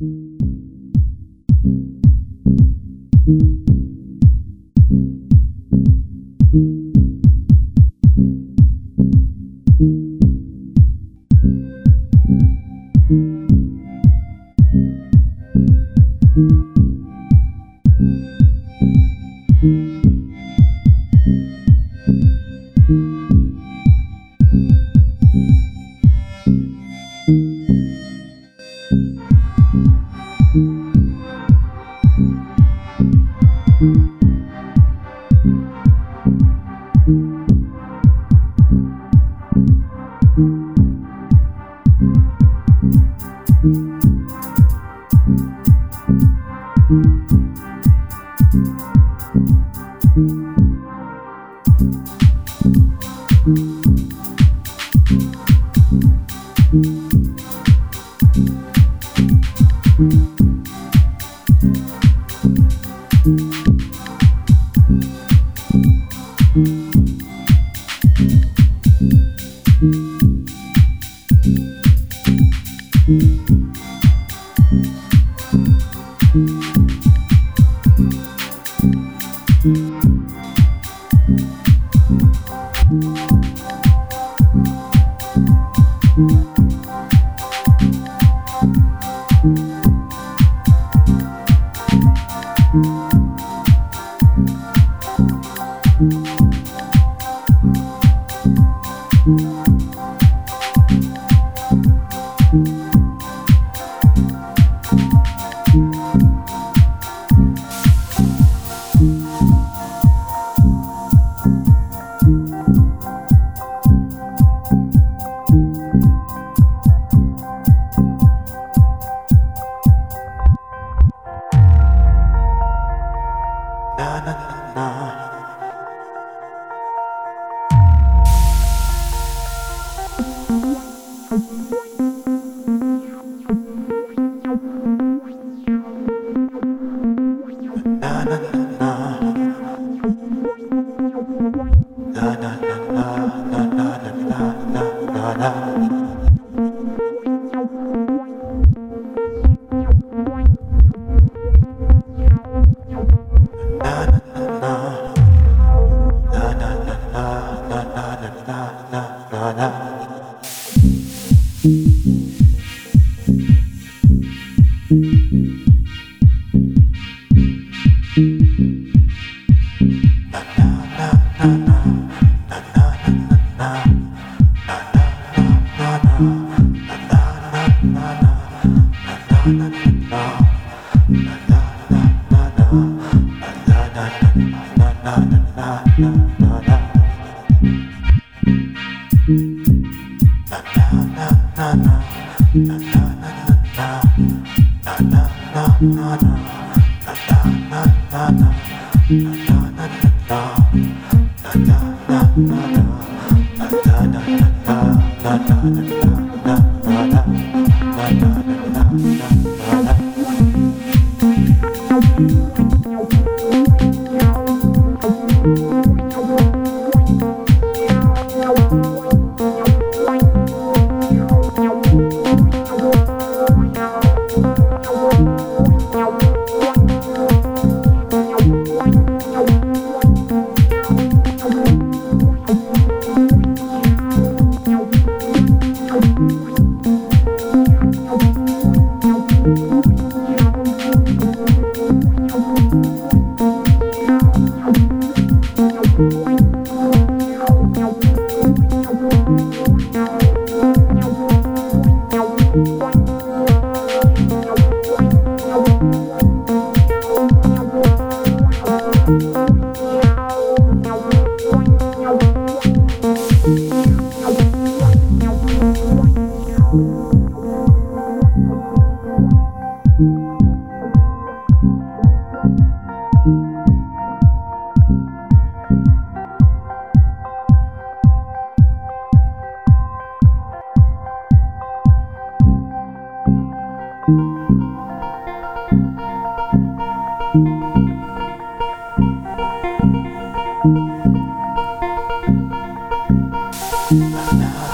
thank you thank mm -hmm. you na na now.